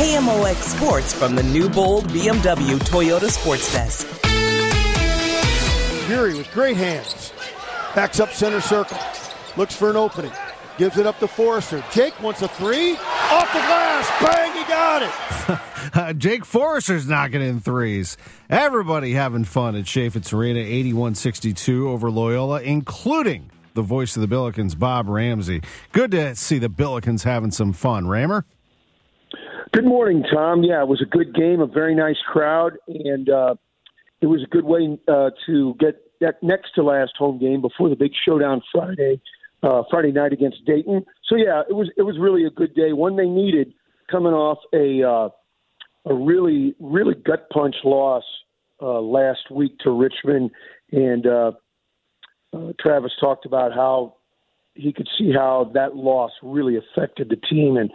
KMOX Sports from the new bold BMW Toyota Sports Desk. Fury with great hands. Backs up center circle. Looks for an opening. Gives it up to Forrester. Jake wants a three. Off the glass. Bang, he got it. uh, Jake Forrester's knocking in threes. Everybody having fun at Chaifetz Arena, 81-62 over Loyola, including the voice of the Billikens, Bob Ramsey. Good to see the Billikens having some fun. Rammer? Good morning, Tom. Yeah, it was a good game, a very nice crowd, and uh, it was a good way uh, to get that next to last home game before the big showdown Friday, uh, Friday night against Dayton. So yeah, it was it was really a good day, one they needed coming off a uh, a really really gut punch loss uh, last week to Richmond, and uh, uh, Travis talked about how he could see how that loss really affected the team and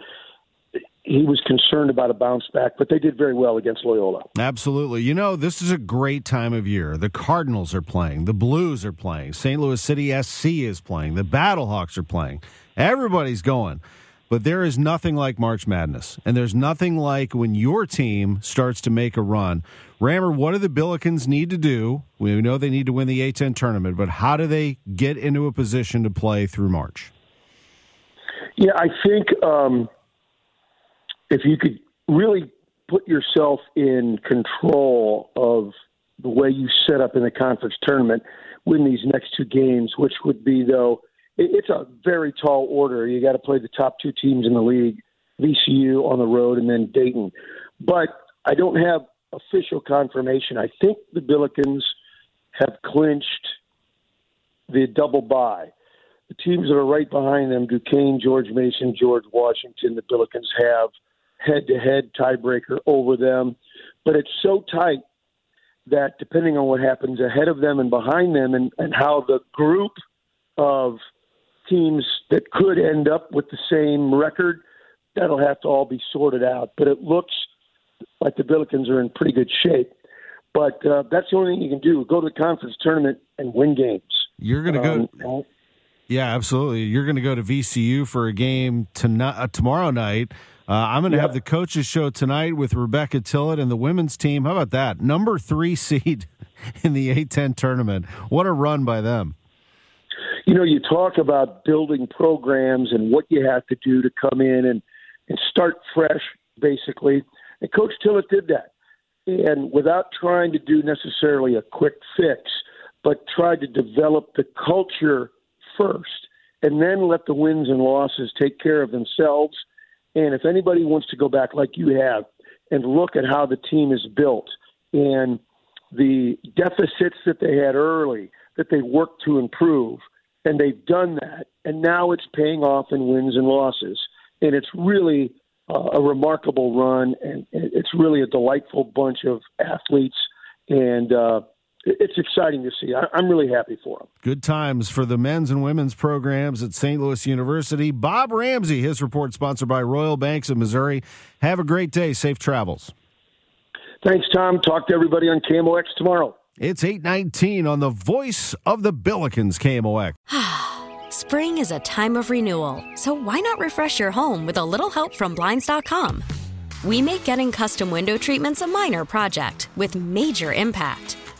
he was concerned about a bounce back, but they did very well against Loyola. Absolutely. You know, this is a great time of year. The Cardinals are playing, the Blues are playing, St. Louis City SC is playing, the Battlehawks are playing. Everybody's going. But there is nothing like March Madness, and there's nothing like when your team starts to make a run. Rammer, what do the Billikens need to do? We know they need to win the A10 tournament, but how do they get into a position to play through March? Yeah, I think um, if you could really put yourself in control of the way you set up in the conference tournament, win these next two games, which would be though it's a very tall order. You got to play the top two teams in the league, VCU on the road, and then Dayton. But I don't have official confirmation. I think the Billikens have clinched the double bye. The teams that are right behind them, Duquesne, George Mason, George Washington, the Billikens have head to head tiebreaker over them. But it's so tight that depending on what happens ahead of them and behind them and, and how the group of teams that could end up with the same record, that'll have to all be sorted out. But it looks like the Billikens are in pretty good shape. But uh, that's the only thing you can do: go to the conference tournament and win games. You're going to go. Um, yeah, absolutely. You're going to go to VCU for a game tonight, uh, tomorrow night. Uh, I'm going to have the coaches show tonight with Rebecca Tillett and the women's team. How about that? Number three seed in the A10 tournament. What a run by them. You know, you talk about building programs and what you have to do to come in and, and start fresh, basically. And Coach Tillett did that. And without trying to do necessarily a quick fix, but tried to develop the culture first and then let the wins and losses take care of themselves – and if anybody wants to go back like you have and look at how the team is built and the deficits that they had early that they worked to improve, and they've done that, and now it's paying off in wins and losses. And it's really uh, a remarkable run, and it's really a delightful bunch of athletes. And uh, it's exciting to see. I, am really happy for them. Good times for the men's and women's programs at St. Louis University. Bob Ramsey, his report sponsored by Royal Banks of Missouri. Have a great day. Safe travels. Thanks, Tom. Talk to everybody on KMOX tomorrow. It's 819 on the voice of the Billikens, KMOX. Spring is a time of renewal, so why not refresh your home with a little help from Blinds.com? We make getting custom window treatments a minor project with major impact.